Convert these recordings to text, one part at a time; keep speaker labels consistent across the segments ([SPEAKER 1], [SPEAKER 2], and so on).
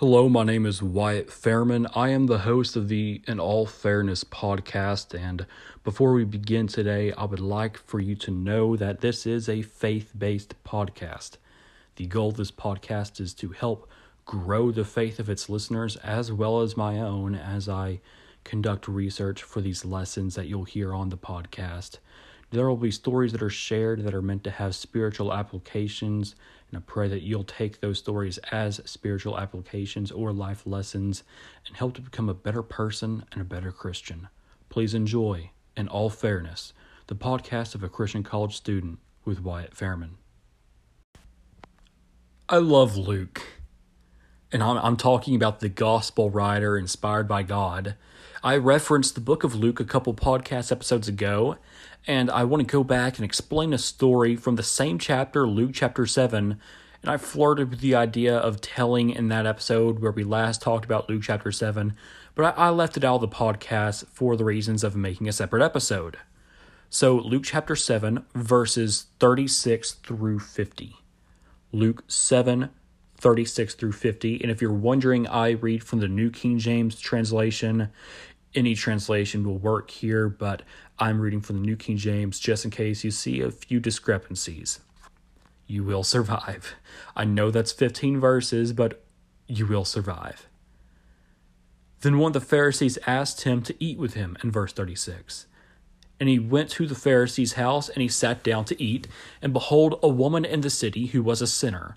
[SPEAKER 1] Hello, my name is Wyatt Fairman. I am the host of the In All Fairness podcast. And before we begin today, I would like for you to know that this is a faith based podcast. The goal of this podcast is to help grow the faith of its listeners as well as my own as I conduct research for these lessons that you'll hear on the podcast. There will be stories that are shared that are meant to have spiritual applications, and I pray that you'll take those stories as spiritual applications or life lessons and help to become a better person and a better Christian. Please enjoy, in all fairness, the podcast of a Christian college student with Wyatt Fairman. I love Luke, and I'm, I'm talking about the gospel writer inspired by God. I referenced the book of Luke a couple podcast episodes ago, and I want to go back and explain a story from the same chapter, Luke chapter 7. And I flirted with the idea of telling in that episode where we last talked about Luke chapter 7, but I, I left it out of the podcast for the reasons of making a separate episode. So, Luke chapter 7, verses 36 through 50. Luke 7, 36 through 50. And if you're wondering, I read from the New King James translation. Any translation will work here, but I'm reading from the New King James just in case you see a few discrepancies. You will survive. I know that's 15 verses, but you will survive. Then one of the Pharisees asked him to eat with him in verse 36. And he went to the Pharisee's house and he sat down to eat. And behold, a woman in the city who was a sinner,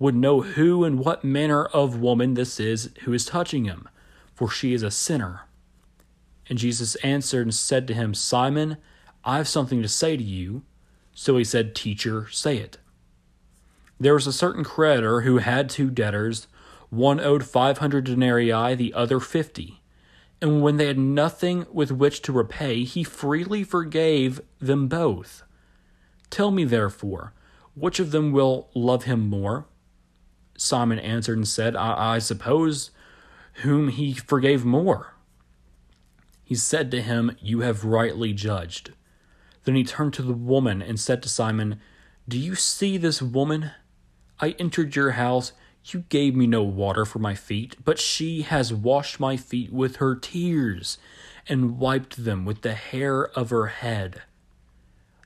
[SPEAKER 1] would know who and what manner of woman this is who is touching him, for she is a sinner. And Jesus answered and said to him, Simon, I have something to say to you. So he said, Teacher, say it. There was a certain creditor who had two debtors. One owed five hundred denarii, the other fifty. And when they had nothing with which to repay, he freely forgave them both. Tell me, therefore, which of them will love him more? Simon answered and said, I, I suppose whom he forgave more. He said to him, You have rightly judged. Then he turned to the woman and said to Simon, Do you see this woman? I entered your house. You gave me no water for my feet, but she has washed my feet with her tears and wiped them with the hair of her head.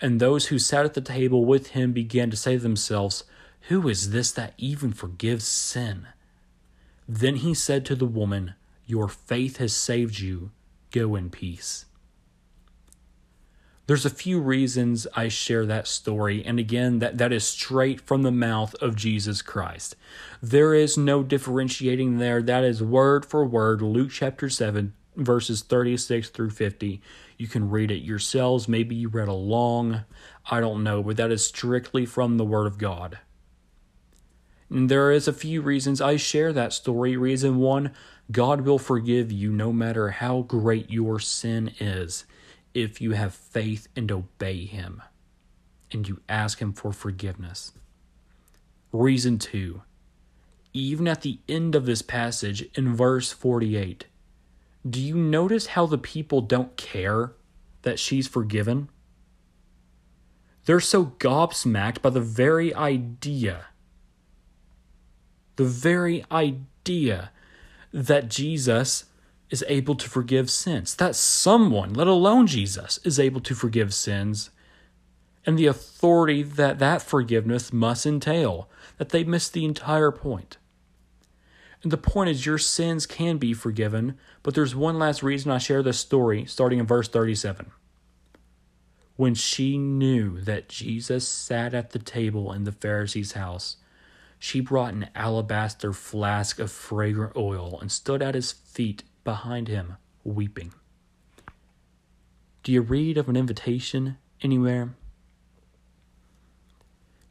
[SPEAKER 1] And those who sat at the table with him began to say to themselves, Who is this that even forgives sin? Then he said to the woman, Your faith has saved you. Go in peace. There's a few reasons I share that story, and again, that, that is straight from the mouth of Jesus Christ. There is no differentiating there. That is word for word, Luke chapter 7, verses 36 through 50. You can read it yourselves. Maybe you read along. I don't know, but that is strictly from the Word of God. And there is a few reasons I share that story. Reason one God will forgive you no matter how great your sin is if you have faith and obey Him and you ask Him for forgiveness. Reason two even at the end of this passage in verse 48, do you notice how the people don't care that she's forgiven? They're so gobsmacked by the very idea the very idea that Jesus is able to forgive sins, that someone, let alone Jesus, is able to forgive sins, and the authority that that forgiveness must entail, that they miss the entire point. And the point is, your sins can be forgiven, but there's one last reason I share this story, starting in verse 37. When she knew that Jesus sat at the table in the Pharisee's house, she brought an alabaster flask of fragrant oil and stood at his feet behind him, weeping. Do you read of an invitation anywhere?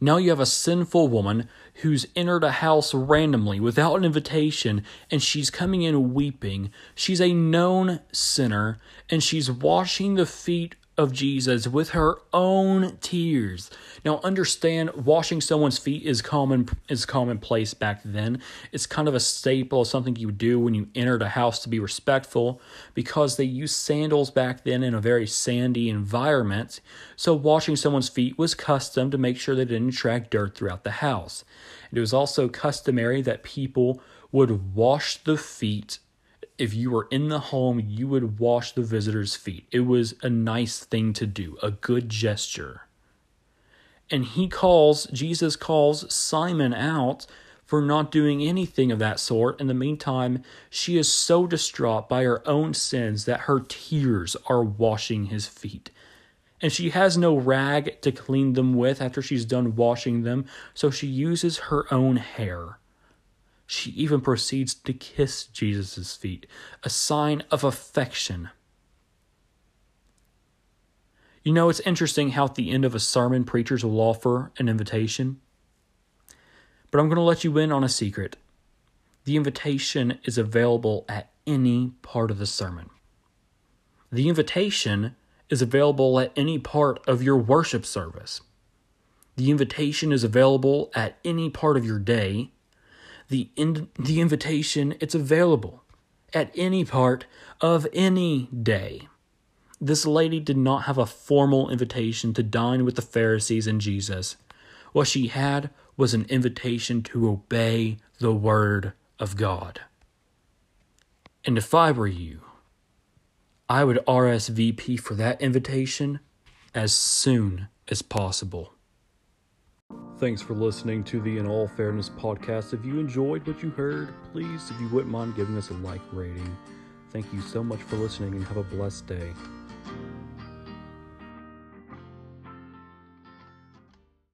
[SPEAKER 1] Now you have a sinful woman who's entered a house randomly without an invitation and she's coming in weeping. She's a known sinner and she's washing the feet of Jesus with her own tears. Now understand washing someone's feet is common is commonplace back then. It's kind of a staple something you would do when you entered a house to be respectful because they used sandals back then in a very sandy environment. So washing someone's feet was custom to make sure they didn't track dirt throughout the house. It was also customary that people would wash the feet if you were in the home, you would wash the visitor's feet. It was a nice thing to do, a good gesture. And he calls, Jesus calls Simon out for not doing anything of that sort. In the meantime, she is so distraught by her own sins that her tears are washing his feet. And she has no rag to clean them with after she's done washing them, so she uses her own hair. She even proceeds to kiss Jesus' feet, a sign of affection. You know, it's interesting how at the end of a sermon, preachers will offer an invitation. But I'm going to let you in on a secret. The invitation is available at any part of the sermon. The invitation is available at any part of your worship service. The invitation is available at any part of your day the in, the invitation it's available at any part of any day. This lady did not have a formal invitation to dine with the Pharisees and Jesus. What she had was an invitation to obey the word of God. And if I were you, I would RSVP for that invitation as soon as possible. Thanks for listening to the In All Fairness podcast. If you enjoyed what you heard, please, if you wouldn't mind giving us a like rating. Thank you so much for listening and have a blessed day.